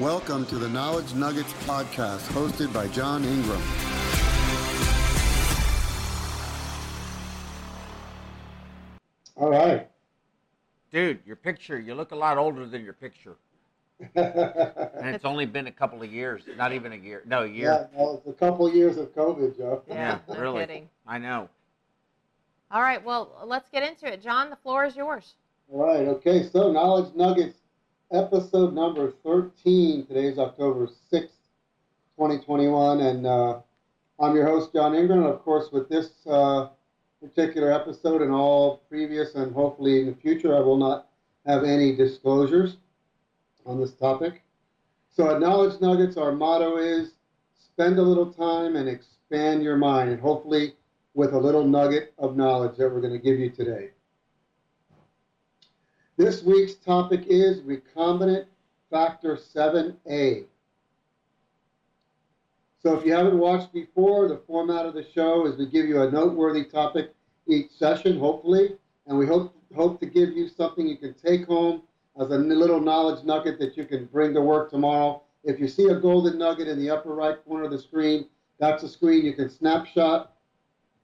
Welcome to the Knowledge Nuggets podcast, hosted by John Ingram. All right. Dude, your picture, you look a lot older than your picture. And it's only been a couple of years, not even a year. No, a yeah, year. well, it's a couple of years of COVID, Joe. Yeah, no really. kidding. I know. All right, well, let's get into it. John, the floor is yours. All right. Okay. So, Knowledge Nuggets, episode number 13. Today is October 6th, 2021. And uh, I'm your host, John Ingram. And of course, with this uh, particular episode and all previous and hopefully in the future, I will not have any disclosures on this topic. So, at Knowledge Nuggets, our motto is spend a little time and expand your mind. And hopefully, with a little nugget of knowledge that we're going to give you today. This week's topic is recombinant factor 7A. So if you haven't watched before, the format of the show is we give you a noteworthy topic each session, hopefully, and we hope hope to give you something you can take home as a little knowledge nugget that you can bring to work tomorrow. If you see a golden nugget in the upper right corner of the screen, that's a screen you can snapshot,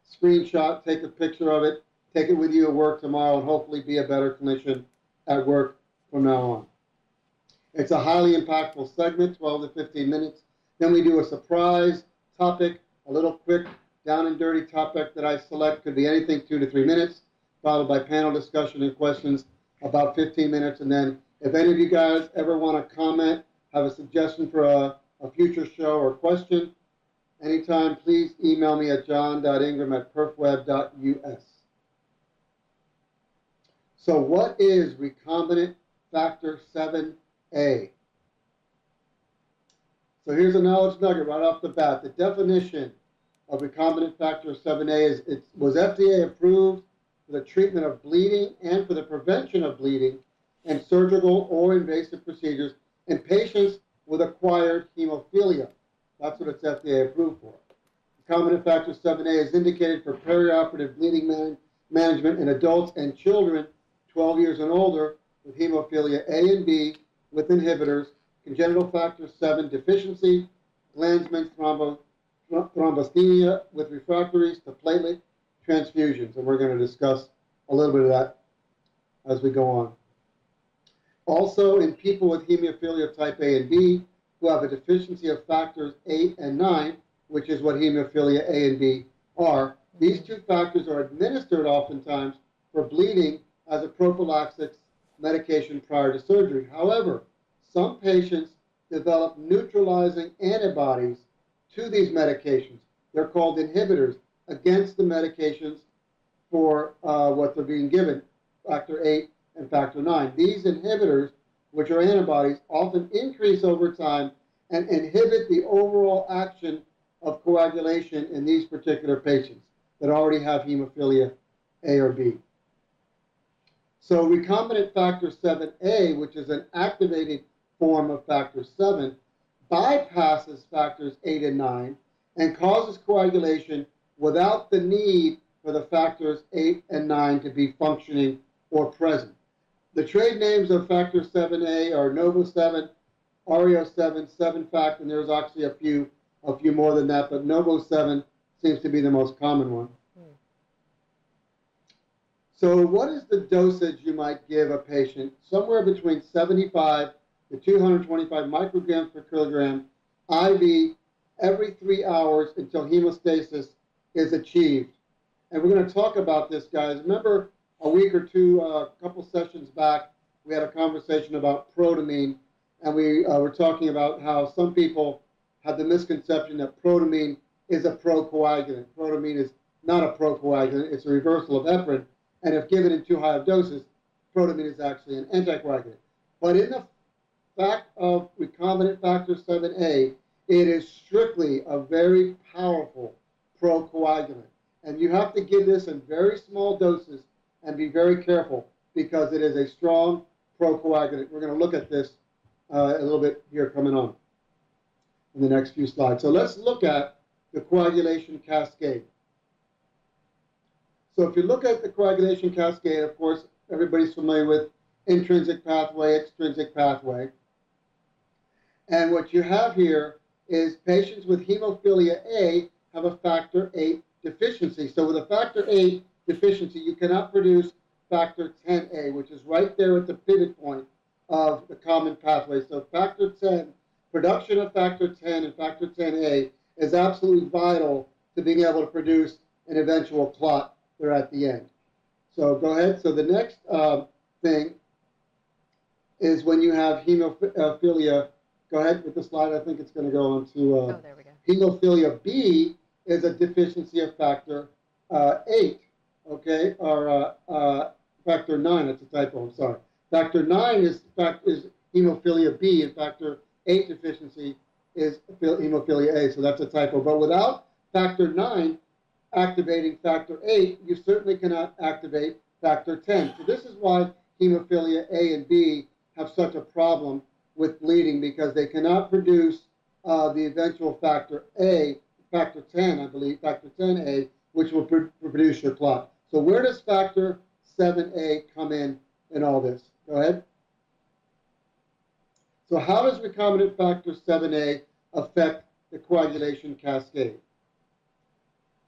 screenshot, take a picture of it, take it with you at work tomorrow, and hopefully be a better clinician at work from now on. It's a highly impactful segment, 12 to 15 minutes. Then we do a surprise topic, a little quick, down and dirty topic that I select. Could be anything, two to three minutes, followed by panel discussion and questions, about 15 minutes. And then if any of you guys ever want to comment, have a suggestion for a, a future show or question, anytime, please email me at john.ingram at perfweb.us. So, what is recombinant factor 7A? So, here's a knowledge nugget right off the bat. The definition of recombinant factor 7A is it was FDA approved for the treatment of bleeding and for the prevention of bleeding and surgical or invasive procedures in patients with acquired hemophilia. That's what it's FDA approved for. Recombinant factor 7A is indicated for perioperative bleeding man- management in adults and children 12 years and older with hemophilia A and B with inhibitors, congenital factor 7 deficiency, Glanzmann thrombo, with refractories to platelet transfusions. And we're going to discuss a little bit of that as we go on. Also, in people with hemophilia type A and B who have a deficiency of factors 8 and 9, which is what hemophilia A and B are, these two factors are administered oftentimes for bleeding as a prophylaxis medication prior to surgery. However, some patients develop neutralizing antibodies to these medications. They're called inhibitors against the medications for uh, what they're being given, factor 8 and factor 9. These inhibitors, which are antibodies, often increase over time and inhibit the overall action of coagulation in these particular patients that already have hemophilia A or B. So recombinant factor 7A, which is an activating form of factor 7, bypasses factors 8 and 9 and causes coagulation without the need for the factors 8 and 9 to be functioning or present. The trade names of factor 7A are NovoSeven, Ario 7, SevenFact, and there's actually a few, a few more than that, but NovoSeven seems to be the most common one. So, what is the dosage you might give a patient? Somewhere between 75 to 225 micrograms per kilogram IV every three hours until hemostasis is achieved. And we're going to talk about this, guys. Remember a week or two, a uh, couple sessions back, we had a conversation about protamine, and we uh, were talking about how some people have the misconception that protamine is a procoagulant. Protamine is not a procoagulant, it's a reversal of heparin and if given in too high of doses, protamine is actually an anticoagulant. But in the fact of recombinant factor 7A, it is strictly a very powerful procoagulant. And you have to give this in very small doses and be very careful because it is a strong procoagulant. We're going to look at this uh, a little bit here coming on in the next few slides. So let's look at the coagulation cascade. So if you look at the coagulation cascade, of course, everybody's familiar with intrinsic pathway, extrinsic pathway. And what you have here is patients with hemophilia A have a factor VIII deficiency. So with a factor VIII deficiency, you cannot produce factor 10A, which is right there at the pivot point of the common pathway. So factor 10, production of factor 10 and factor 10A is absolutely vital to being able to produce an eventual clot there at the end. So go ahead. So the next uh, thing is when you have hemophilia. Go ahead with the slide. I think it's going to go on to uh, Oh, there we go. hemophilia B is a deficiency of factor uh, 8, okay, or uh, uh, factor 9. That's a typo. I'm sorry. Factor 9 is fact is hemophilia B, and factor 8 deficiency is hemophilia A. So that's a typo. But without factor 9 activating factor 8, you certainly cannot activate factor 10. So this is why hemophilia A and B have such a problem with bleeding because they cannot produce uh, the eventual factor A, factor 10, I believe, factor 10A, which will pr- produce your clot. So where does factor 7A come in in all this? Go ahead. So how does recombinant factor 7A affect the coagulation cascade?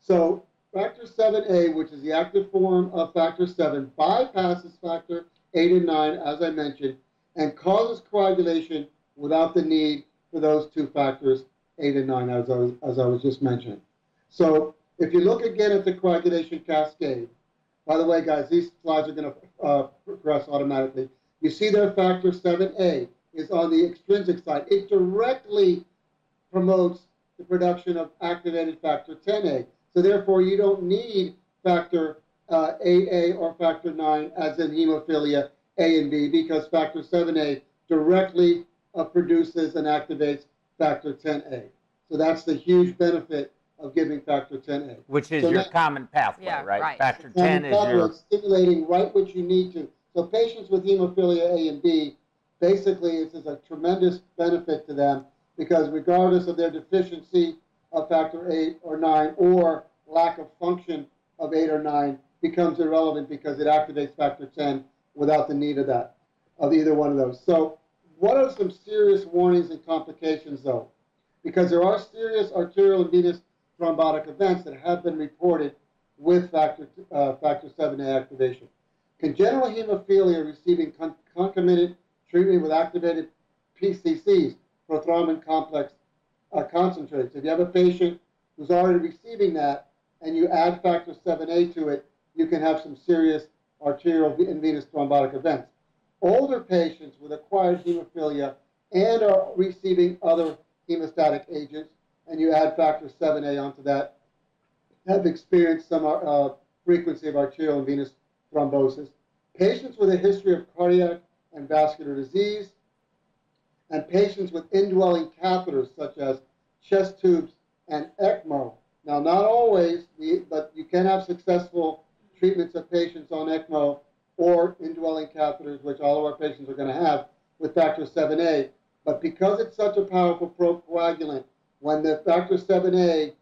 So factor 7A, which is the active form of factor 7, bypasses factor 8 and 9, as I mentioned, and causes coagulation without the need for those two factors, 8 and 9, as I was, as I was just mentioning. So if you look again at the coagulation cascade, by the way, guys, these slides are going to uh, progress automatically. You see there factor 7A is on the extrinsic side. It directly promotes the production of activated factor 10A. So therefore, you don't need factor uh, 8A or factor 9 as in hemophilia A and B because factor 7A directly uh, produces and activates factor 10A. So that's the huge benefit of giving factor 10A. Which is So your now- common pathway, Yeah, right? right. Factor And 10 is your. stimulating right what you need to. So patients with hemophilia A and B, basically, this is a tremendous benefit to them because regardless of their deficiency of factor 8 or 9 or lack of function of 8 or 9 becomes irrelevant because it activates factor 10 without the need of that, of either one of those. So what are some serious warnings and complications though? Because there are serious arterial and venous thrombotic events that have been reported with factor, uh, factor 7A activation. Congenital hemophilia receiving con- concomitant treatment with activated PCCs, prothrombin complex uh, concentrates. If you have a patient who's already receiving that and you add factor 7A to it, you can have some serious arterial and venous thrombotic events. Older patients with acquired hemophilia and are receiving other hemostatic agents, and you add factor 7A onto that, have experienced some uh, frequency of arterial and venous thrombosis. Patients with a history of cardiac and vascular disease, and patients with indwelling catheters such as chest tubes and ECMO. Now, not always, but you can have successful treatments of patients on ECMO or indwelling catheters, which all of our patients are going to have with factor 7A. But because it's such a powerful procoagulant, when the factor 7A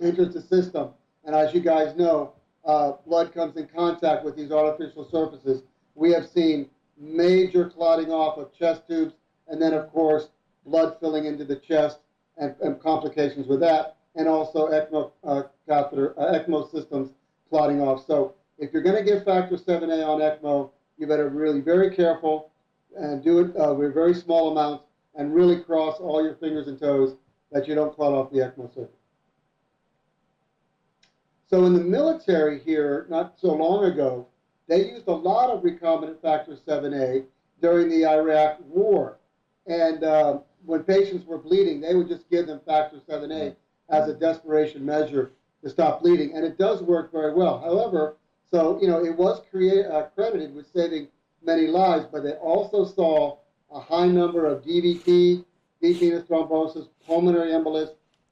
enters the system, and as you guys know, uh, blood comes in contact with these artificial surfaces, we have seen major clotting off of chest tubes, and then, of course, blood filling into the chest and, and complications with that, and also ECMO uh, catheter, uh, ECMO systems clotting off. So if you're going to give factor 7A on ECMO, you better really very careful and do it uh, with very small amounts and really cross all your fingers and toes that you don't clot off the ECMO circuit. So in the military here, not so long ago, they used a lot of recombinant factor 7A during the Iraq War. And uh, when patients were bleeding, they would just give them factor 7A as a desperation measure to stop bleeding. And it does work very well. However, so, you know, it was create, uh, credited with saving many lives, but they also saw a high number of DVT, deep venous thrombosis, pulmonary embolus,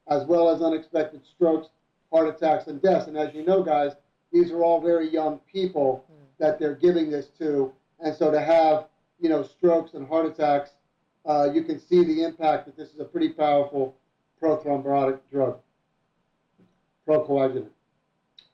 as well as unexpected strokes, heart attacks, and deaths. And as you know, guys, these are all very young people that they're giving this to. And so to have, you know, strokes and heart attacks, uh, you can see the impact that this is a pretty powerful prothrombotic drug, procoagulant.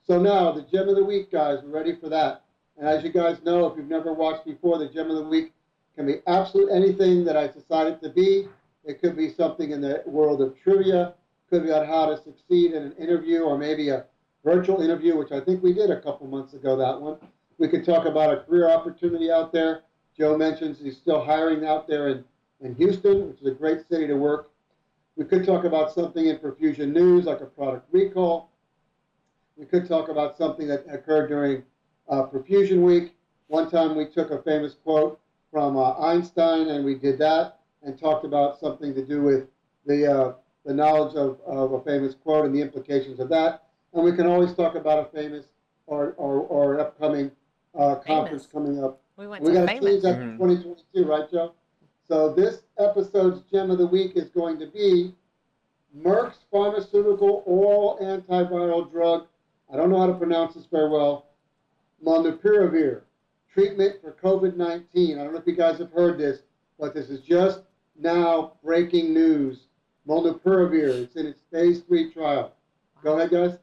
So now the gem of the week, guys, we're ready for that. And as you guys know, if you've never watched before, the gem of the week can be absolutely anything that I decided to be. It could be something in the world of trivia. Could be on how to succeed in an interview or maybe a virtual interview, which I think we did a couple months ago, that one. We could talk about a career opportunity out there. Joe mentions he's still hiring out there in, in Houston, which is a great city to work. We could talk about something in perfusion news, like a product recall. We could talk about something that occurred during uh, perfusion week. One time we took a famous quote from uh, Einstein and we did that and talked about something to do with the, uh, the knowledge of, of a famous quote and the implications of that. And we can always talk about a famous or, or, or upcoming uh, conference coming up. We went We to got to change famous. that to Mhm. 2022, right, Joe? So this episode's gem of the week is going to be Merck's pharmaceutical oral antiviral drug. I don't know how to pronounce this very well. Molnupiravir, treatment for COVID-19. I don't know if you guys have heard this, but this is just now breaking news. Molnupiravir, it's in its phase three trial. Go ahead, guys.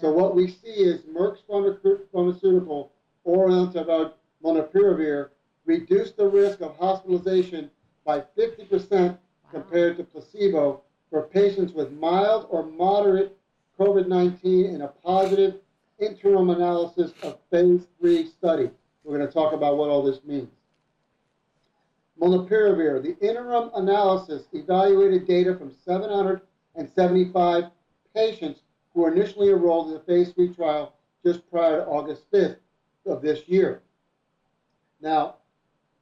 So what we see is Merck's pharmaceutical oral antiviral molnupiravir reduced the risk of hospitalization by 50% compared to placebo for patients with mild or moderate COVID-19 in a positive interim analysis of phase three study. We're going to talk about what all this means. Molnupiravir, the interim analysis evaluated data from 775 patients who were initially enrolled in the phase three trial just prior to August 5th of this year. Now,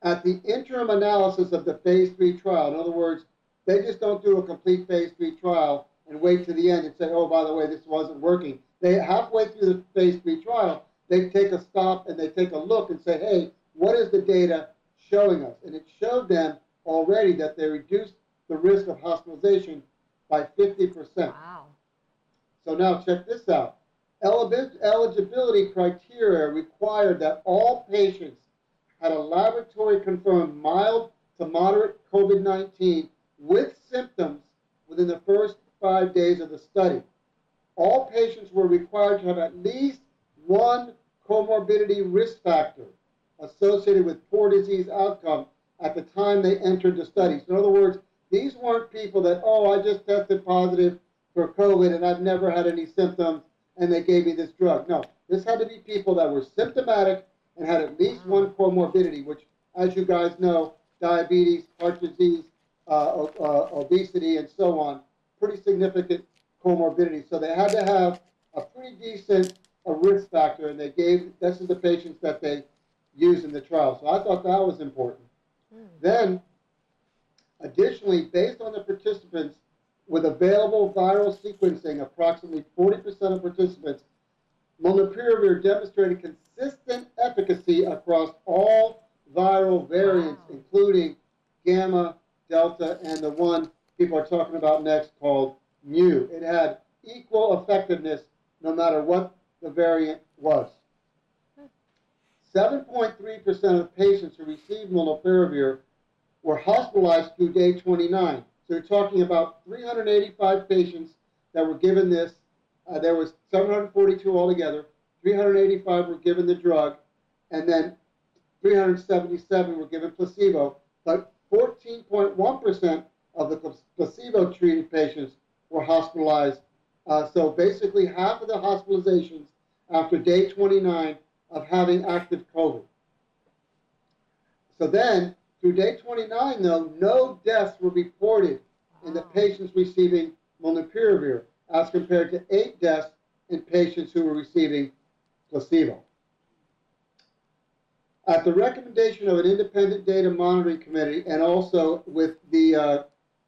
at the interim analysis of the phase three trial, in other words, they just don't do a complete phase three trial and wait to the end and say, oh, by the way, this wasn't working. They halfway through the phase three trial, they take a stop and they take a look and say, hey, what is the data showing us? And it showed them already that they reduced the risk of hospitalization by 50%. Wow. So now check this out. Eligibility criteria required that all patients had a laboratory confirmed mild to moderate COVID 19 with symptoms within the first five days of the study. All patients were required to have at least one comorbidity risk factor associated with poor disease outcome at the time they entered the study. So, in other words, these weren't people that, oh, I just tested positive for COVID and I've never had any symptoms and they gave me this drug. No, this had to be people that were symptomatic and had at least one comorbidity, which, as you guys know, diabetes, heart disease, uh, uh, obesity, and so on, pretty significant comorbidity. So they had to have a pretty decent a risk factor, and they gave this is the patients that they used in the trial. So I thought that was important. Hmm. Then, additionally, based on the participants with available viral sequencing, approximately 40% of participants, molnupiravir demonstrated consistent efficacy across all viral variants, Wow. including gamma, delta, and the one people are talking about next called mu. It had equal effectiveness no matter what the variant was. 7.3% of patients who received molnupiravir were hospitalized through day 29. So you're talking about 385 patients that were given this. Uh, there was 742 altogether. 385 were given the drug, and then 377 were given placebo. But 14.1% of the placebo-treated patients were hospitalized. Uh, so basically, half of the hospitalizations after day 29 of having active COVID. So then, through day 29, though, no deaths were reported in the patients receiving molnupiravir, as compared to eight deaths in patients who were receiving placebo. At the recommendation of an independent data monitoring committee and also with the uh,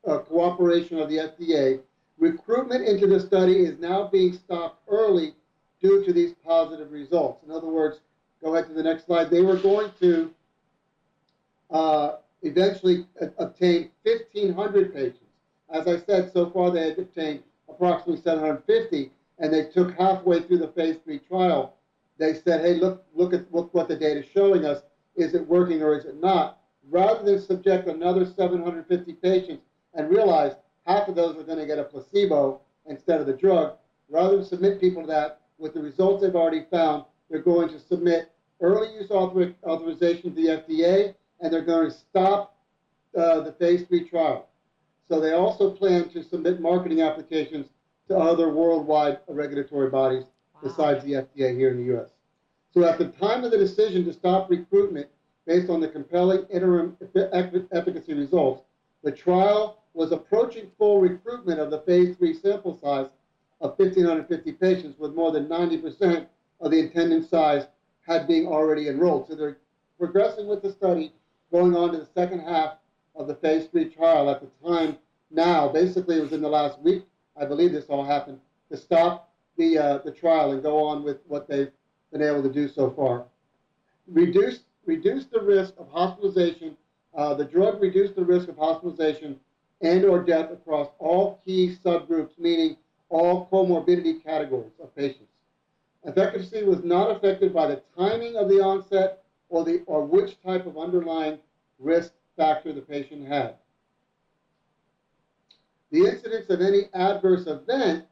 uh, cooperation of the FDA, recruitment into the study is now being stopped early due to these positive results. In other words, go ahead to the next slide. They were going to uh, eventually obtain 1,500 patients. As I said, so far they had obtained approximately 750, and they took halfway through the phase three trial. They said, "Hey, look, look at look what the data is showing us. Is it working or is it not?" Rather than subject another 750 patients and realize half of those are going to get a placebo instead of the drug, rather than submit people to that with the results they've already found, they're going to submit early use author- authorization to the FDA, and they're going to stop uh, the phase three trial. So they also plan to submit marketing applications to other worldwide regulatory bodies besides the FDA here in the U.S. So at the time of the decision to stop recruitment based on the compelling interim efficacy results, the trial was approaching full recruitment of the phase three sample size of 1,550 patients, with more than 90% of the intended size had been already enrolled. So they're progressing with the study, going on to the second half of the phase three trial at the time now. Basically, it was in the last week, I believe this all happened, to stop the, uh, the trial and go on with what they've been able to do so far. Reduce, reduce the risk of hospitalization. Uh, the drug reduced the risk of hospitalization and or death across all key subgroups, meaning all comorbidity categories of patients. Efficacy was not affected by the timing of the onset or, the, or which type of underlying risk factor the patient had. The incidence of any adverse event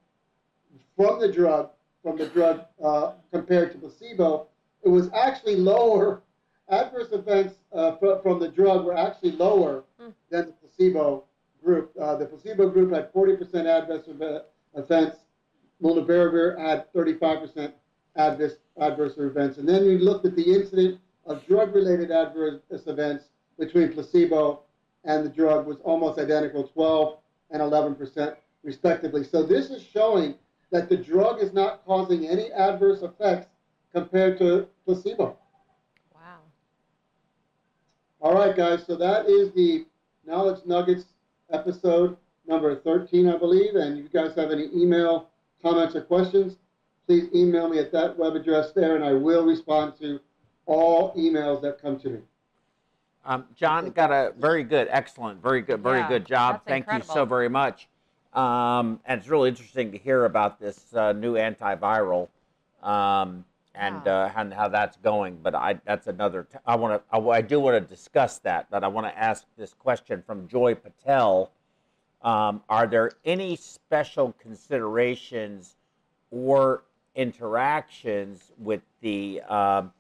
from the drug, from the drug uh, compared to placebo, it was actually lower. Adverse events uh, fr- from the drug were actually lower Mm. than the placebo group. Uh, the placebo group had 40% adverse ev- events. Molnupiravir had 35% adverse, adverse events. And then we looked at the incident of drug-related adverse events between placebo and the drug was almost identical, 12 and 11% respectively. So this is showing that the drug is not causing any adverse effects compared to placebo. Wow. All right, guys. So that is the Knowledge Nuggets episode number 13, I believe. And if you guys have any email comments or questions, please email me at that web address there, and I will respond to all emails that come to me. Um, John got a very good, excellent, very good, very Yeah, good job. that's Thank you so very much. Um, and it's really interesting to hear about this uh, new antiviral um, and Wow. uh, and how that's going. But I that's another. T- I want to. I, I do want to discuss that. But I want to ask this question from Joy Patel. Um, are there any special considerations or interactions with the um,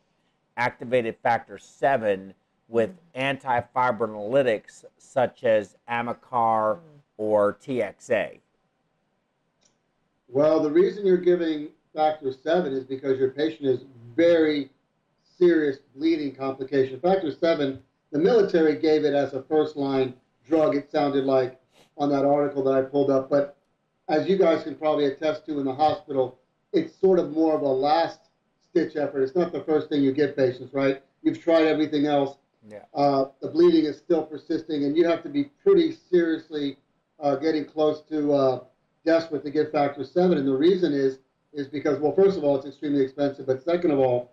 activated factor 7 with antifibrinolytics such as Amicar mm. or TXA? Well, the reason you're giving factor seven is because your patient is very serious bleeding complication. Factor seven, the military gave it as a first line drug, it sounded like on that article that I pulled up. But as you guys can probably attest to in the hospital, it's sort of more of a last stitch effort. It's not the first thing you give patients, right? You've tried everything else. Yeah. Uh, the bleeding is still persisting, and you have to be pretty seriously uh, getting close to uh, desperate to get factor seven. And the reason is is because well, first of all, it's extremely expensive, but second of all,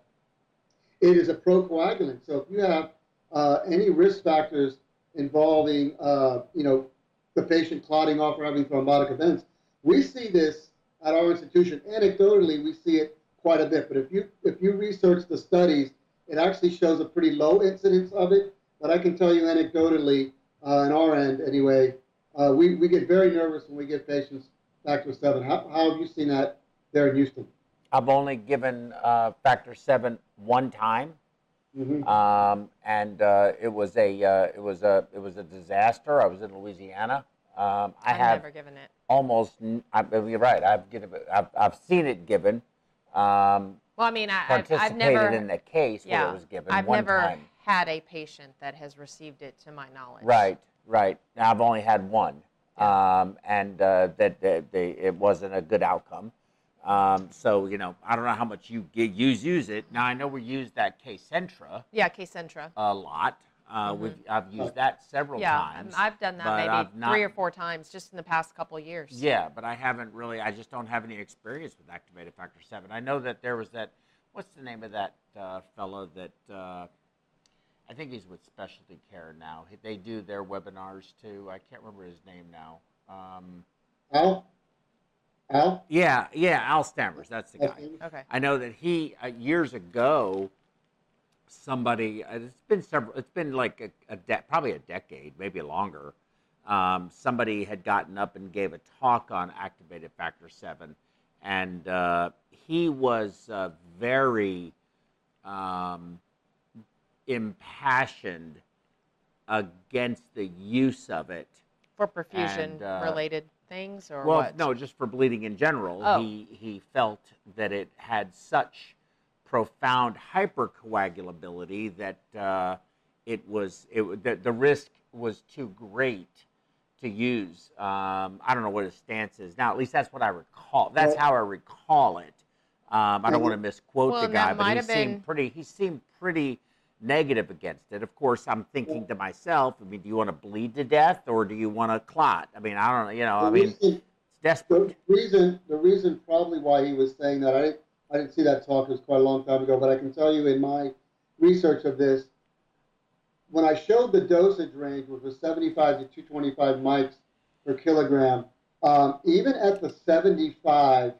it is a procoagulant. So if you have uh, any risk factors involving uh, you know the patient clotting off or having thrombotic events, we see this at our institution. Anecdotally, we see it quite a bit. But if you if you research the studies, it actually shows a pretty low incidence of it. But I can tell you anecdotally, uh, on our end anyway, uh, we, we get very nervous when we give patients factor seven. How, how have you seen that there in Houston? I've only given uh, factor seven one time, hmm um, and uh, it was a uh, it was a it was a disaster. I was in Louisiana. Um, I I've have never given it. almost. n- I, you're right. I've given. I've, I've seen it given. Um, Well, I mean, I, I've, participated I've never. in the case where it was given I've one never time. had a patient that has received it, to my knowledge. Right, right. Now, I've only had one, um, and uh, that, that they, it wasn't a good outcome. Um, so you know, I don't know how much you get, use use it. Now I know we use that Kcentra Yeah, Kcentra. a lot. Uh, Mhm. I've used that several Yeah, times. um, I've done that maybe I've not- three or four times just in the past couple of years. Yeah, but I haven't really. I just don't have any experience with activated factor seven. I know that there was that. What's the name of that uh, fellow that? Uh, I think he's with Specialty Care now. They do their webinars too. I can't remember his name now. Um, Al? Al? yeah, yeah, Al Stammers. That's the guy. Okay. Okay. I know that he uh, years ago. Somebody. uh, It's been several. It's been like a, a de- probably a decade, maybe longer. Um, somebody had gotten up and gave a talk on activated factor seven, and uh, he was uh, very um, impassioned against the use of it For perfusion And, uh, related things or well, what? no, just for bleeding in general. Oh. He he felt that it had such profound hypercoagulability that uh, it was it w- the, the risk was too great to use. Um, I don't know what his stance is now. At least that's what I recall. That's how I recall it. Um, I don't want to misquote Well, the guy, but he seemed been- pretty. He seemed pretty negative against it. Of course, I'm thinking to myself. I mean, do you want to bleed to death or do you want to clot? I mean, I don't know. You know, I The mean, reason- it's desperate. The reason, the reason probably why he was saying that, I didn't, I didn't see that talk, it was quite a long time ago, but I can tell you in my research of this, when I showed the dosage range, which was 75 to 225 mics per kilogram, um, even at the 75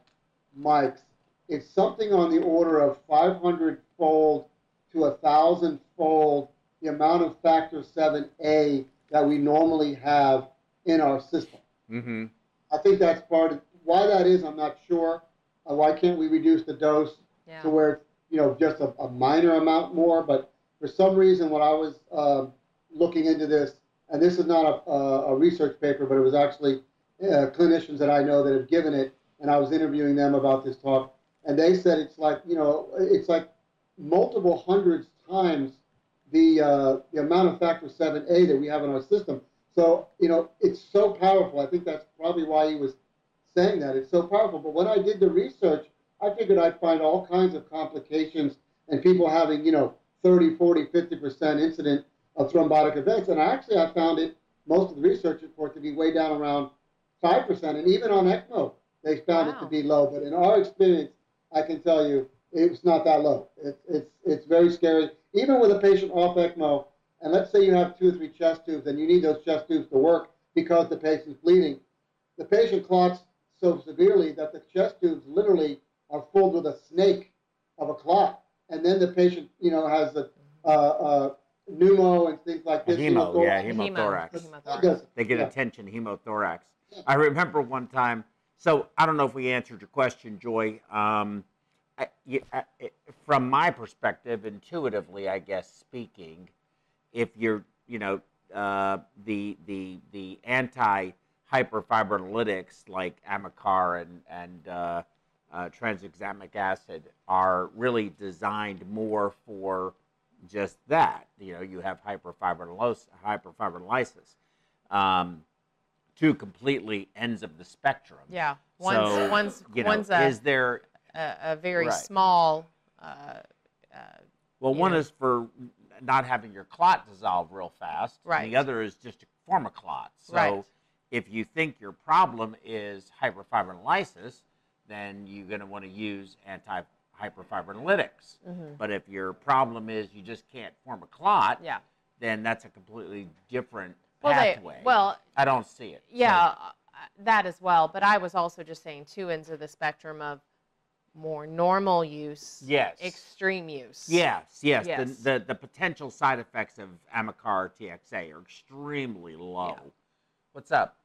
mics, it's something on the order of 500 fold to a thousand fold the amount of factor 7A that we normally have in our system. Mm-hmm. I think that's part of why that is. I'm not sure. Uh, why can't we reduce the dose yeah. to where it's, you know just a, a minor amount more? But for some reason, when I was um, looking into this, and this is not a, a, a research paper, but it was actually uh, clinicians that I know that have given it, and I was interviewing them about this talk, and they said it's like you know it's like multiple hundreds times the uh, the amount of factor 7A that we have in our system. So, you know, it's so powerful. I think that's probably why he was saying that. It's so powerful. But when I did the research, I figured I'd find all kinds of complications and people having, you know, 30, 40, 50% incident of thrombotic events. And actually, I found it, most of the research report, to be way down around 5%. And even on ECMO, they found it to be low. But in our experience, I can tell you, it's not that low. It's, it's, it's very scary. Even with a patient off ECMO, and let's say you have two or three chest tubes and you need those chest tubes to work because the patient's bleeding, the patient clots so severely that the chest tubes literally are filled with a snake of a clot. And then the patient, you know, has a uh, uh, pneumo and things like A this. hemo, yeah, Hemo, hemothorax. That hemothorax. does- They get yeah. attention hemothorax. Yeah. I remember one time. So I don't know if we answered your question, Joy. Um, I, I, it- from my perspective, intuitively, I guess speaking, if you're, you know, uh, the the the anti hyperfibrinolytics like Amicar and and uh, uh, tranexamic acid are really designed more for just that. You know, you have hyperfibrinolysis, hyperfibrinolysis. Um, two completely ends of the spectrum. Yeah. One's So, one's You know, one's a, is there? a, a very Right. small. Uh, uh, Well, one know. is for not having your clot dissolve real fast. and Right. the other is just to form a clot. So Right. If you think your problem is hyperfibrinolysis, then you're going to want to use anti-hyperfibrinolytics. mhm. But if your problem is you just can't form a clot, Yeah. then that's a completely different Well, they, pathway. well, I don't see it. Yeah, uh, that as well. But I was also just saying two ends of the spectrum of more normal use, yes. extreme use. Yes, yes. Yes. The, the the potential side effects of Amicar TXA are extremely low. Yeah. What's up?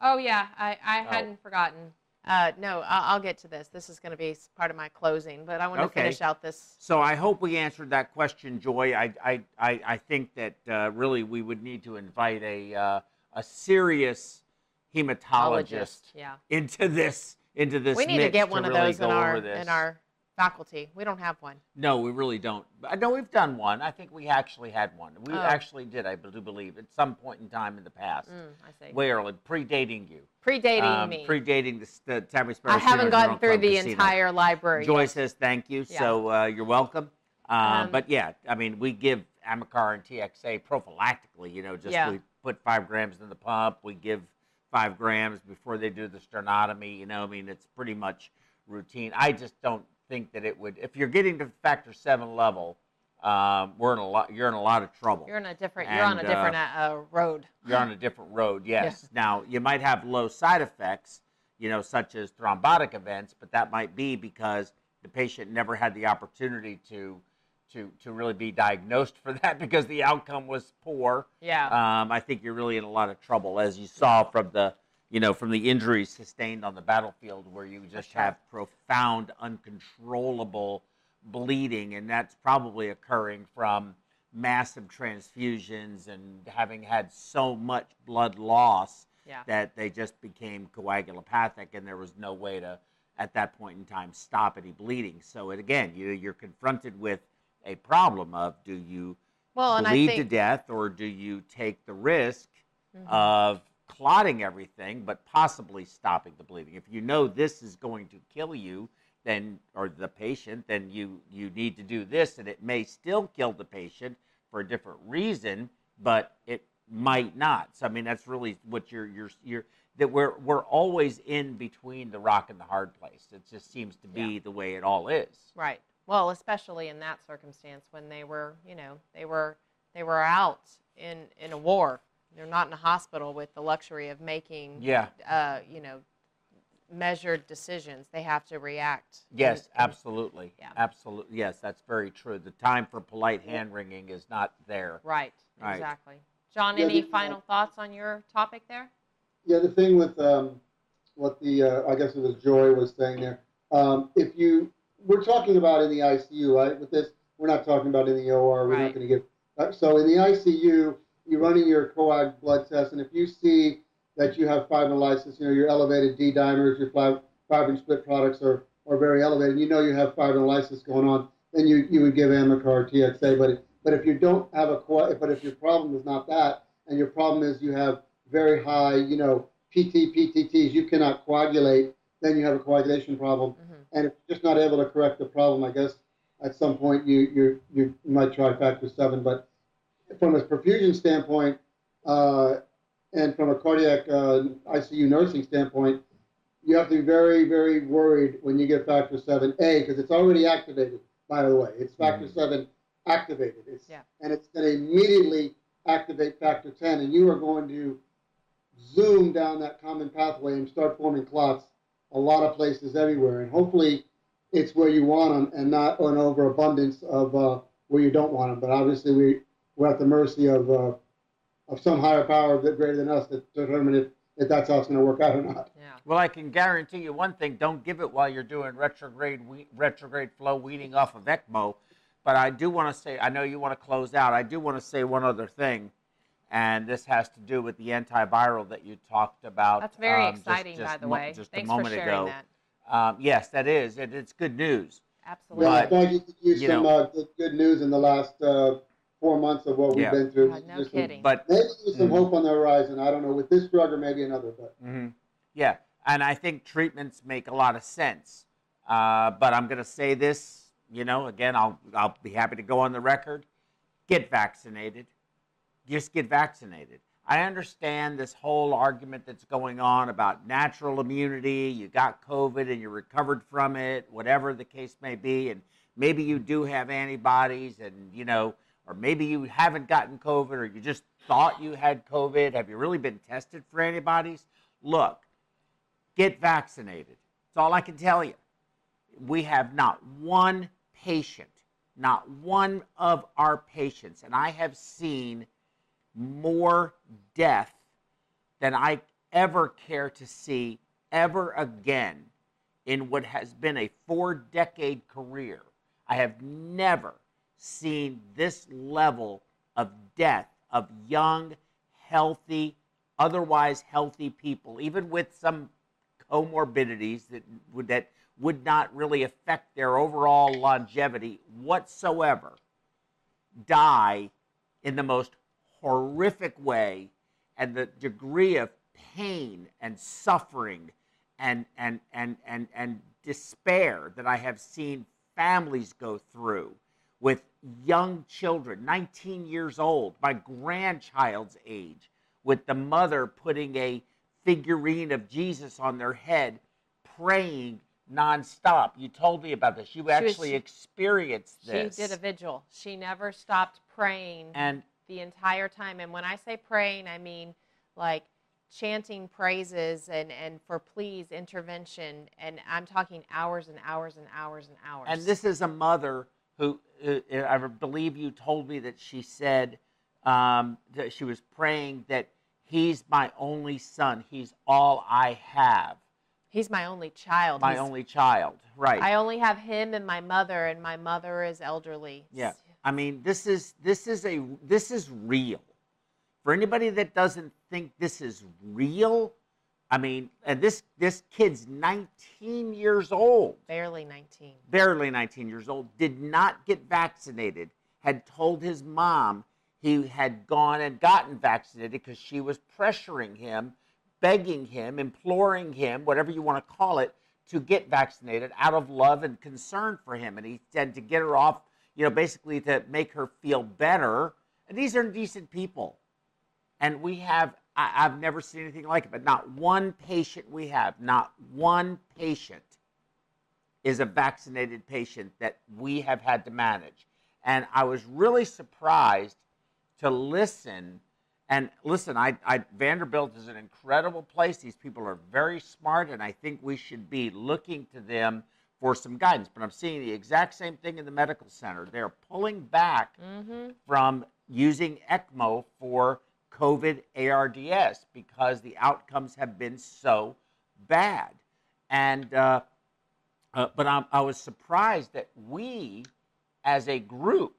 Oh yeah, I, I Oh. hadn't forgotten. Uh, no, I'll, I'll get to this. This is going to be part of my closing, but I want to Okay. finish out this. So I hope we answered that question, Joy. I I, I, I think that uh, really we would need to invite a uh, a serious hematologist Yeah, into this into this. we need to mix get one of really those in our in our faculty. We don't have one. No, we really don't. I know we've done one. I think we actually had one. We Oh. actually did. I do believe at some point in time in the past, Mm, I see. way early, predating you. Predating um, me. predating the, the Tammy Sparrow I haven't gotten through Club the Casino. entire library. Joy yet. says thank you, Yeah. so uh, you're welcome. Um, Um, but yeah, I mean, we give Amicar and TXA prophylactically. You know, just Yeah. we put five grams in the pump. We give five grams before they do the sternotomy. You know, I mean, it's pretty much routine. I just don't think that it would. If you're getting to factor seven level, um, we're in a lot. You're in a lot of trouble. You're in a different. You're on a different uh, road. You're on a different road, yes. Now, you might have low side effects, you know, such as thrombotic events, but that might be because the patient never had the opportunity to to to really be diagnosed for that because the outcome was poor. Yeah. Um, I think you're really in a lot of trouble, as you saw from the you know from the injuries sustained on the battlefield, where you just have profound, uncontrollable bleeding, and that's probably occurring from massive transfusions and having had so much blood loss Yeah. that they just became coagulopathic and there was no way to at that point in time stop any bleeding so it, again you, you're confronted with a problem of do you Well, bleed to death or do you take the risk Mhm. of clotting everything but possibly stopping the bleeding. If you know this is going to kill you then or the patient then you you need to do this and it may still kill the patient for a different reason but it might not. So i mean that's really what you're you're you're that we're we're always in between the rock and the hard place. It just seems to be the way it all is. Right. Well, especially in that circumstance when they were, you know, they were they were out in in a war. They're not in a hospital with the luxury of making, yeah uh, you know, measured decisions. They have to react. in- Yes, in- absolutely. Yeah. Absolutely. Yes, that's very true. The time for polite hand wringing is not there. Right. Right. Exactly. John, Yeah, any the- final thoughts on your topic there? Yeah, the thing with um, what the uh, I guess it was Joy was saying there. Um, if you we're talking about in the ICU, right? With this, we're not talking about in the OR. We're Right. not going to get. Uh, so in the ICU, you're running your coag blood test, and if you see that you have fibrinolysis, you know your elevated D dimers, your fibrin split products are, are very elevated. You know you have fibrinolysis going on, then you, you would give Amicar TXA. But but if you don't have a coag, but if your problem is not that, and your problem is you have very high, you know, PT, PTTs, you cannot coagulate, then you have a coagulation problem. hmm And if you're just not able to correct the problem, I guess at some point you you you might try factor seven. But from a perfusion standpoint, uh, and from a cardiac uh, ICU nursing standpoint, you have to be very very worried when you get factor seven A because it's already activated. By the way, it's factor Mhm. seven activated. It's Yeah. and it's going to immediately activate factor ten, and you are going to zoom down that common pathway and start forming clots a lot of places everywhere. And hopefully, it's where you want them and not an overabundance of uh, where you don't want them. But obviously, we we're at the mercy of uh, of some higher power that greater than us to determine if, if that's how it's going to work out or not. Yeah. Well, I can guarantee you one thing: don't give it while you're doing retrograde we, retrograde flow weaning off of ECMO. But I do want to say, I know you want to close out. I do want to say one other thing, and this has to do with the antiviral that you talked about. That's very um, exciting, just by the mo- way. Just Thanks a moment for sharing ago. that. Um, yes, that is, and it's good news. Absolutely. Yeah, But, Doug, you could use you some know- uh, good, good news in the last uh, four months of what we've Yeah. been through. God, no Just some- kidding. But Maybe there's some Mhm. hope on the horizon. I don't know with this drug or maybe another, but hmm Yeah, and I think treatments make a lot of sense. Uh, but I'm going to say this, you know, again, I'll I'll be happy to go on the record. Get vaccinated. Just get vaccinated. I understand this whole argument that's going on about natural immunity. You got COVID and you recovered from it, whatever the case may be, and maybe you do have antibodies, and you know, or maybe you haven't gotten COVID, or you just thought you had COVID. Have you really been tested for antibodies? Look, get vaccinated. That's all I can tell you. We have not one patient, not one of our patients, and I have seen more death than I ever care to see ever again in what has been a four decade career. I have never seen this level of death of young, healthy, otherwise healthy people, even with some comorbidities that would, that would not really affect their overall longevity whatsoever, die in the most horrific way, and the degree of pain and suffering and, and, and, and, and despair that I have seen families go through with young children, 19 years old, my grandchild's age, with the mother putting a figurine of Jesus on their head, praying nonstop. You told me about this. You was- actually experienced She this. She did a vigil. She never stopped praying and the entire time. And when I say praying, I mean like chanting praises and, and for please intervention. And I'm talking hours and hours and hours and hours. And this is a mother who, uh, I believe you told me that she said um, that she was praying that he's my only son. He's all I have. He's my only child. My He's- only child. Right. I only have him and my mother, and my mother is elderly. Yeah. I mean, this is this is a this is real. For anybody that doesn't think this is real, I mean, and this this kid's 19 years old, Barely 19. barely 19 years old, did not get vaccinated. Had told his mom he had gone and gotten vaccinated because she was pressuring him, begging him, imploring him, whatever you want to call it, to get vaccinated out of love and concern for him. And he said to get her off, you know, basically to make her feel better. And these are decent people. And we have, I, I've never seen anything like it, but not one patient we have, not one patient is a vaccinated patient that we have had to manage. And I was really surprised to listen. And listen, I, I, Vanderbilt is an incredible place. These people are very smart, and I think we should be looking to them for some guidance. But I'm seeing the exact same thing in the medical center. They're pulling back Mm-hmm. from using ECMO for COVID ARDS because the outcomes have been so bad. And uh, uh, but I'm, I was surprised that we, as a group,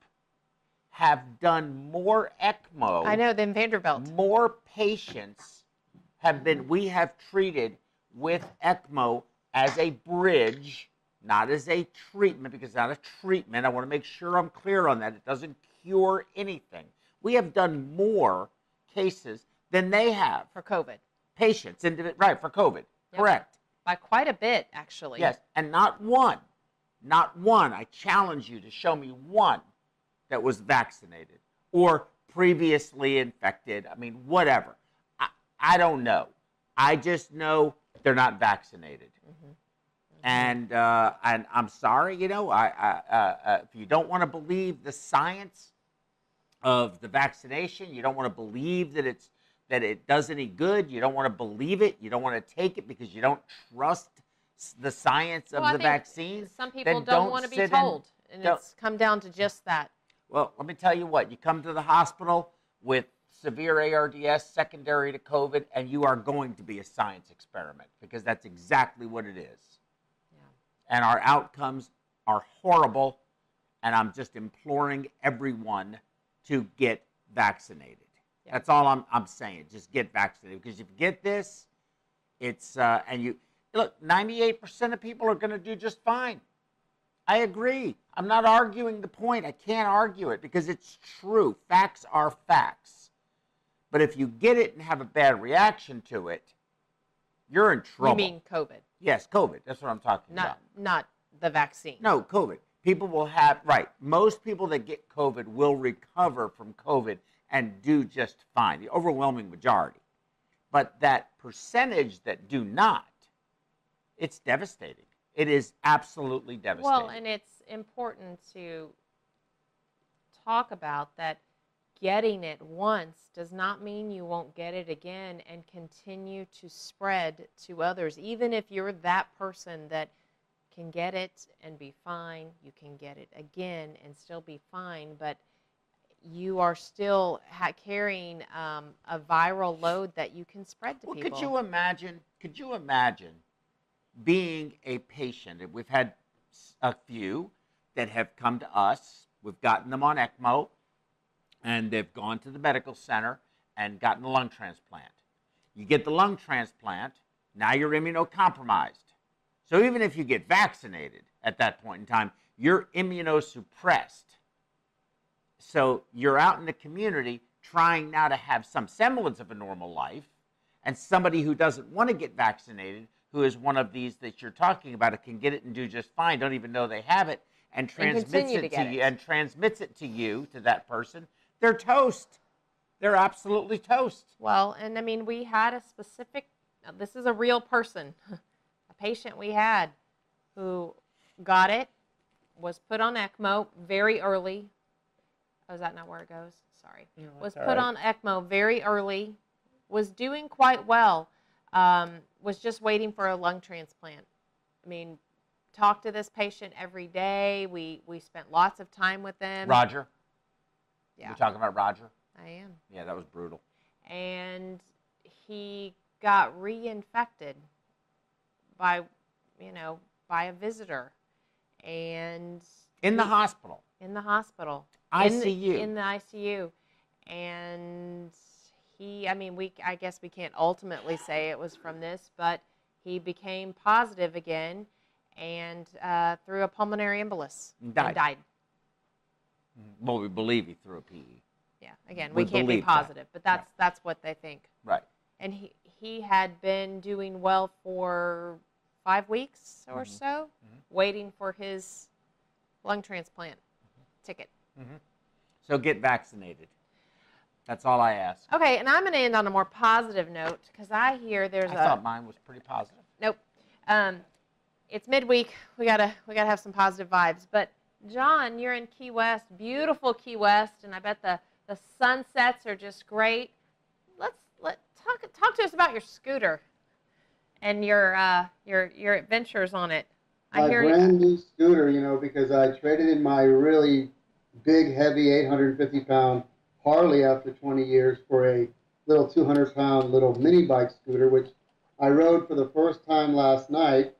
have done more ECMO. I know, than Vanderbilt. More patients have been we have treated with ECMO as a bridge, not as a treatment, because it's not a treatment. I want to make sure I'm clear on that. It doesn't cure anything. We have done more cases than they have. For COVID. Patients, indivi- right, for COVID. Correct. By quite a bit, actually. Yes, and not one, not one. I challenge you to show me one that was vaccinated or previously infected. I mean, whatever. I, I don't know. I just know they're not vaccinated. And uh, and I'm sorry, you know, I, I uh, uh, if you don't want to believe the science of the vaccination, you don't want to believe that it's that it does any good. You don't want to believe it. You don't want to take it because you don't trust the science of I the vaccine. Some people then don't, want to be sit and- told. And it's come down to just that. Well, let me tell you what. You come to the hospital with severe ARDS secondary to COVID, and you are going to be a science experiment because that's exactly what it is. Yeah. And our outcomes are horrible, and I'm just imploring everyone to get vaccinated. Yeah. That's all I'm, I'm saying. Just get vaccinated because if you get this, it's uh, and you look. 98% of people are going to do just fine. I agree. I'm not arguing the point. I can't argue it because it's true. Facts are facts. But if you get it and have a bad reaction to it, you're in trouble. You mean COVID, yes, COVID. That's what I'm talking not about. not the vaccine. No, COVID. People will have, right, most people that get COVID will recover from COVID and do just fine, the overwhelming majority. But that percentage that do not, it's devastating. It is absolutely devastating. Well, and it's important to talk about that getting it once does not mean you won't get it again and continue to spread to others. Even if you're that person that can get it and be fine, you can get it again and still be fine, but you are still ha- carrying um, a viral load that you can spread to Well, people. could you imagine? Could you imagine being a patient? We've had a few that have come to us. We've gotten them on ECMO, and they've gone to the medical center and gotten a lung transplant. You get the lung transplant, now you're immunocompromised. So even if you get vaccinated at that point in time, you're immunosuppressed. So you're out in the community trying now to have some semblance of a normal life, and somebody who doesn't want to get vaccinated, who is one of these that you're talking about, it can get it and do just fine, don't even know they have it, and transmits it to to, get you, it. and transmits it to you, to that person. They're toast. They're absolutely toast. Well, and I mean, we had a specific, this is a real person, patient we had who got it, was put on ECMO very early. Oh, is that not where it goes? Sorry. was put all on ECMO very early, was doing quite well, um, was just waiting for a lung transplant. I mean, talked to this patient every day. We, we spent lots of time with them. Roger. Yeah, You're talking about Roger? I am. Yeah, that was brutal. and he got reinfected by you know by a visitor and In the hospital. in the hospital in the- ICU. in the ICU, and he. I mean, we. I guess we can't ultimately say it was from this, but he became positive again, and uh, through a pulmonary embolus died. died. well, we believe he threw a PE. Yeah. Again, We we, can't be believe that. positive, but that's that's what they think. Right. And he he had been doing well for five weeks or Mhm. so, waiting for his lung transplant ticket. So get vaccinated. That's all I ask. Okay, and I'm going to end on a more positive note because I hear there's I a thought mine was pretty positive. nope. Um, it's midweek. We gotta we gotta have some positive vibes. But John, you're in Key West, beautiful Key West, and I bet the the sunsets are just great. Let's let talk talk to us about your scooter and your uh, your your adventures on it. I my hear you. brand new scooter, you know, because I traded in my really big, heavy, 850 pound Harley after 20 years for a little 200 pound little mini bike scooter, which I rode for the first time last night.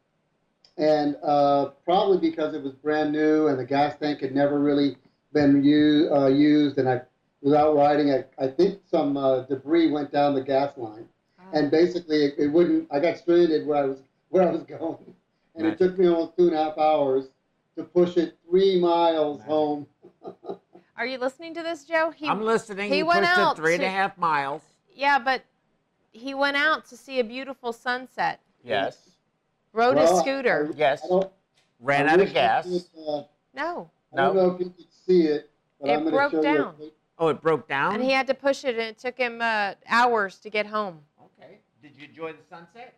And uh, probably because it was brand new and the gas tank had never really been u- uh, used, and I was out riding, I, I think some uh, debris went down the gas line and basically it, it wouldn't. I got stranded where I was where I was going, and it took me almost two and a half hours to push it three miles Magic. home. Are you listening to this, Joe? He, I'm listening. he He, went pushed out it three and a half miles. yeah, but he went out to see a beautiful sunset. Yes. Rode Well, his scooter. Yes. I. Ran I out of gas. could, uh, no, I don't No. know if you could see it, but It I'm broke show down. you. Oh, it broke down. and he had to push it, and it took him uh, hours to get home. Okay. Did you enjoy the sunset?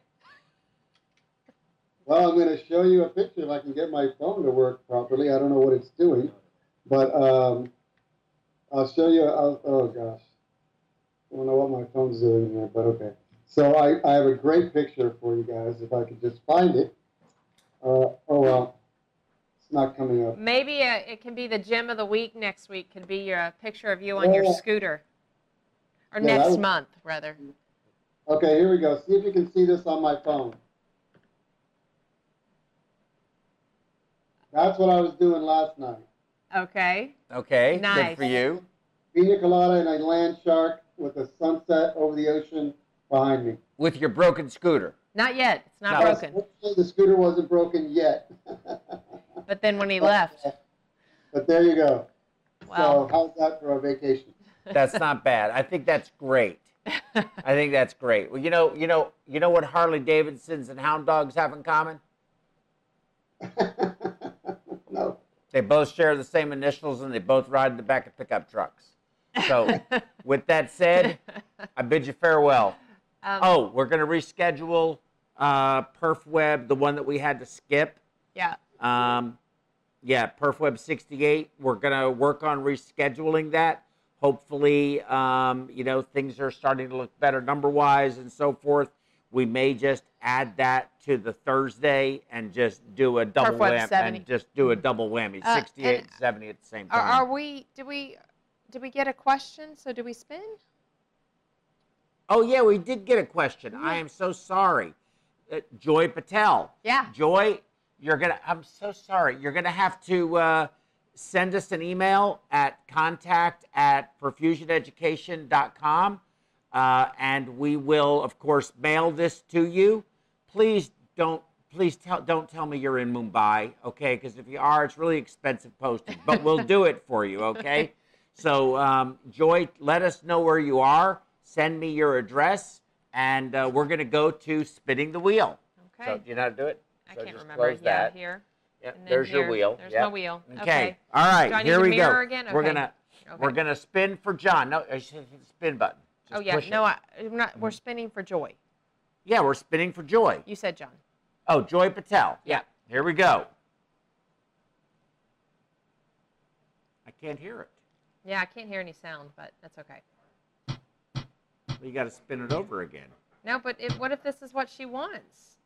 Well, I'm going to show you a picture if I can get my phone to work properly. I don't know what it's doing, but um, I'll show you. I'll, oh gosh, I don't know what my phone's doing here, but okay. So I, I have a great picture for you guys if I could just find it. Uh, oh well, it's not coming up. Maybe uh it can be the gem of the week next week. Could be your a picture of you on your scooter, or Yeah, next would- month rather. Okay, here we go. See if you can see this on my phone. That's what I was doing last night. Okay. Okay. Good Nice. for you. Pina colada and a land shark with a sunset over the ocean behind me. With your broken scooter. Not yet. It's not No. broken. Hopefully the scooter wasn't broken yet. But then when he left, But there you go. well, So how's that for a vacation? That's not bad. I think that's great. I think that's great. Well, you know, you know, you know what Harley Davidsons and Hound Dogs have in common? no. They both share the same initials and they both ride in the back of pickup trucks. So, with that said, I bid you farewell. um, Oh, we're going to reschedule uh, Perf Web, the one that we had to skip. yeah. Um, yeah, Perf Web 68. We're going to work on rescheduling that. Hopefully, um, you know, things are starting to look better number wise and so forth. We may just add that to the Thursday and just do a double whammy and just do a double whammy, Uh, 68 and- and 70 at the same time. are we? Did we? Did we get a question? So do we spin? Oh yeah, we did get a question. I am so sorry. Uh, Joy Patel. Yeah. Joy, you're gonna. I'm so sorry. You're gonna have to uh, send us an email at contact at perfusioneducation.com, uh, and we will, of course, mail this to you. Please don't. Please tell. Don't tell me you're in Mumbai, okay? Because if you are, it's really expensive postage. But we'll do it for you, okay? So, um, Joy, let us know where you are. Send me your address, and uh, we're going to go to spinning the wheel. Okay. So, do you know how to do it? I So can't just remember. close Yeah, that. here. Yeah, and then there's your here. wheel. There's Yep. my wheel. Okay. Okay. All right. Do I need here to we mirror go. again? We're Okay. gonna Okay. we're gonna spin for John. No, I should the spin button. Oh yeah. push No, it. I, I'm not. We're spinning for joy. Yeah, we're spinning for Joy. You said John. Oh, Joy Patel. Yeah. Here we go. I can't hear it. Yeah, I can't hear any sound, but that's okay. Well, you got to spin it over again. No, but it, what if this is what she wants,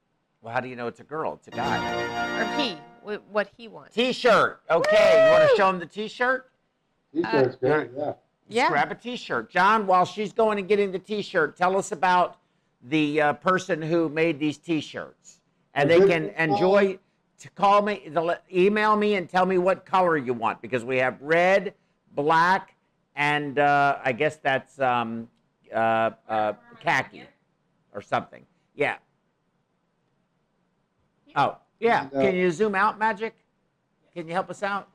Well, how do you know it's a girl? It's a guy. or he, what he wants? T-shirt. Okay, you want to show him the T-shirt? T-shirt's Uh, great, yeah. Just Yeah. grab a T-shirt. John, while she's going and getting the T-shirt, tell us about the uh, person who made these T-shirts, and they can enjoy. To call me, to let- email me, and tell me what color you want because we have red, black, and uh, I guess that's um, uh, uh, khaki or something. Yeah. Oh, yeah. And, uh, Can you zoom out, Magic? Can you help us out?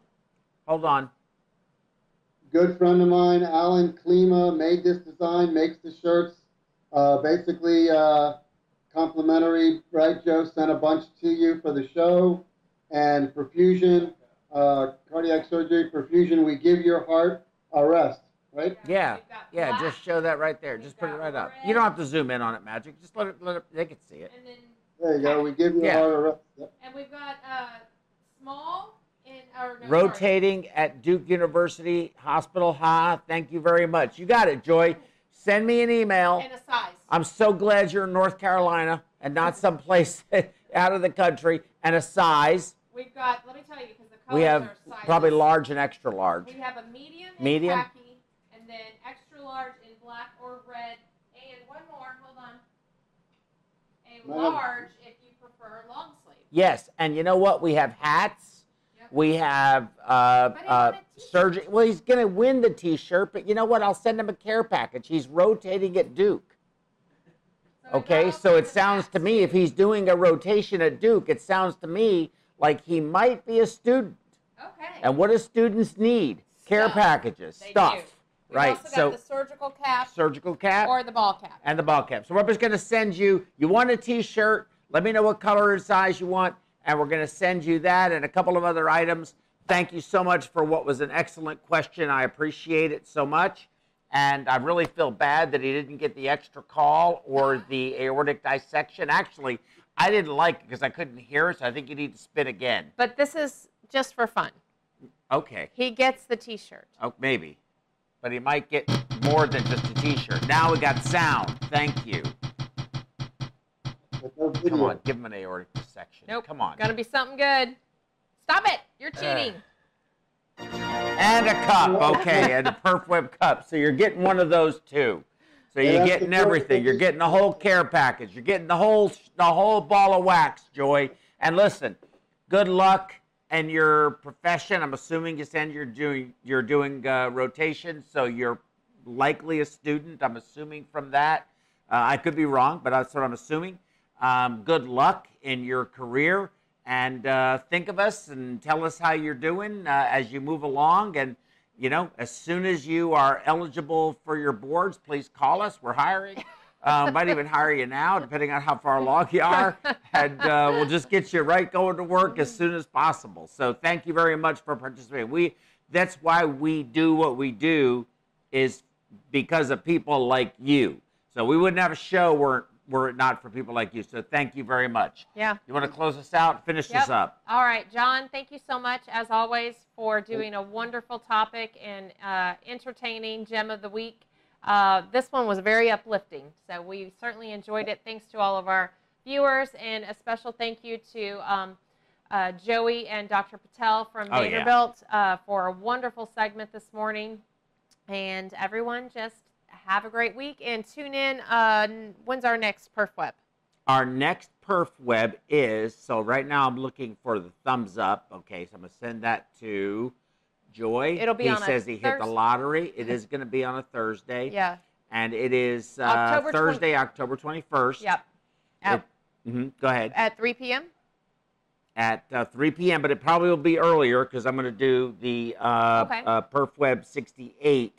Hold on. Good friend of mine, Alan Klima, made this design, makes the shirts. Uh, basically, uh, complimentary, right, Joe? Sent a bunch to you for the show. And perfusion, uh, cardiac surgery, perfusion, we give your heart a rest, right? Yeah, We've yeah. Just show that right there. We've Just put it got right up. You don't have to zoom in on it, Magic. Just let it. Let it. They can see it. And then There you go. We give you Yeah. heart a rest. Yep. and we've got uh, small in our no, sorry. rotating at Duke University Hospital Ha. Thank you very much. You got it, Joy. Send me an email. and a size. I'm so glad you're in North Carolina and not someplace out of the country. And a size. We've got. Let me tell you because the colors We have are sizes. probably large and extra large. We have a medium, in Medium? khaki, and then extra large in black or red, and one more. Hold on. A Mine- large if you prefer long sleeve. Yes, and you know what? We have hats. Yep. We have uh, uh, surgery. Well, he's going to win the T-shirt, but you know what? I'll send him a care package. He's rotating at Duke. So Okay, so it sounds to me, if he's doing a rotation at Duke, it sounds to me like he might be a student. Okay. And what do students need? Care Stuff. packages, They stuff, do. We've right? also got So the surgical cap surgical cap or the ball cap. and the ball cap. So we're just going to send you. You want a T-shirt? Let me know what color and size you want, and we're going to send you that and a couple of other items. Thank you so much for what was an excellent question. I appreciate it so much. And I really feel bad that he didn't get the extra call or the aortic dissection. Actually, I didn't like it because I couldn't hear it, so I think you need to spit again. But this is just for fun. Okay. He gets the T-shirt. Oh, maybe. But he might get more than just a T-shirt. Now we got sound. Thank you. But no video. Come on, give him an aortic dissection. Nope. Come on. Gonna be something good. Stop it! You're eh. cheating. And a cup, okay, and a perf web cup. So you're getting one of those too. So Yeah, you're that's getting everything. You're getting the whole care package. You're getting the whole the whole ball of wax, Joy. And listen, good luck in your profession. I'm assuming you said you're doing you're doing uh, rotation, so you're likely a student. I'm assuming from that. Uh, I could be wrong, but that's what I'm assuming. Um, good luck in your career, and uh, think of us and tell us how you're doing uh, as you move along. And you know, as soon as you are eligible for your boards, please call us. We're hiring. Uh, might even hire you now, depending on how far along you are, and uh, we'll just get you right going to work as soon as possible. So, thank you very much for participating. We that's why we do what we do, is because of people like you. So we wouldn't have a show were were it not for people like you. So thank you very much. Yeah. You want to close us out? Finish Yep. this up. All right, John. Thank you so much, as always, for doing a wonderful topic and uh, entertaining gem of the week. Uh, this one was very uplifting, so we certainly enjoyed it. Thanks to all of our viewers, and a special thank you to um, uh, Joey and Dr. Patel from Oh, yeah. Vanderbilt uh, for a wonderful segment this morning. And everyone, just have a great week and tune in. Uh, when's our next Perf Web? Our next perf web is so right now I'm looking for the thumbs up. Okay, so I'm gonna send that to Joy. It'll be he on says he hit the lottery. It is gonna be on a Thursday. Yeah. And it is uh, October 20 Thursday, October 21st. Yep. At, hmm Go ahead. at 3 p.m. at uh, 3 p.m., but it probably will be earlier because I'm going to do the uh, Okay. uh, Perf Web 68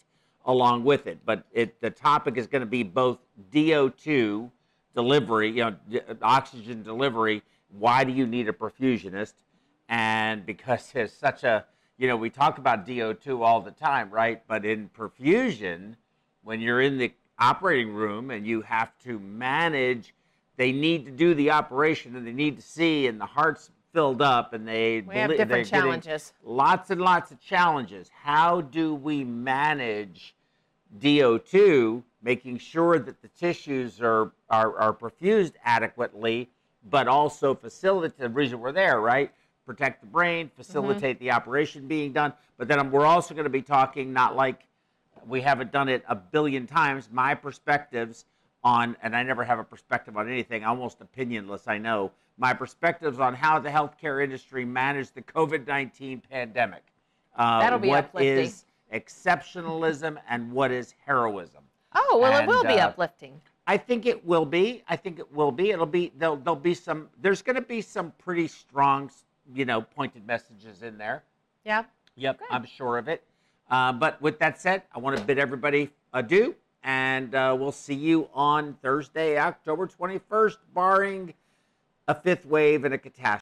along with it. But it, the topic is going to be both DO2 delivery, you know, d- oxygen delivery. Why do you need a perfusionist? And because there's such a, you know, we talk about DO2 all the time, right? But in perfusion, when you're in the operating room and you have to manage, they need to do the operation and they need to see, and the heart's filled up, and they We have different challenges. Lots and lots of challenges. How do we manage DO2, making sure that the tissues are, are, are perfused adequately, but also facilitate the reason we're there, right? Protect the brain, facilitate the operation being done. But then we're also going to be talking, not like we haven't done it a billion times, my perspectives on, and I never have a perspective on anything, almost opinionless, I know, my perspectives on how the healthcare industry managed the COVID 19 pandemic. Uh, That'll be what uplifting. is exceptionalism and what is heroism. Oh, well, it will And, be uh, uplifting. I think it will be. I think it will be. It'll be. There'll, there'll be some. There's going to be some pretty strong, you know, pointed messages in there. Yeah. Yep, Good. I'm sure of it. Uh, but with that said, I want to bid everybody adieu, and uh, we'll see you on Thursday, October 21st, barring a fifth wave and a catastrophe.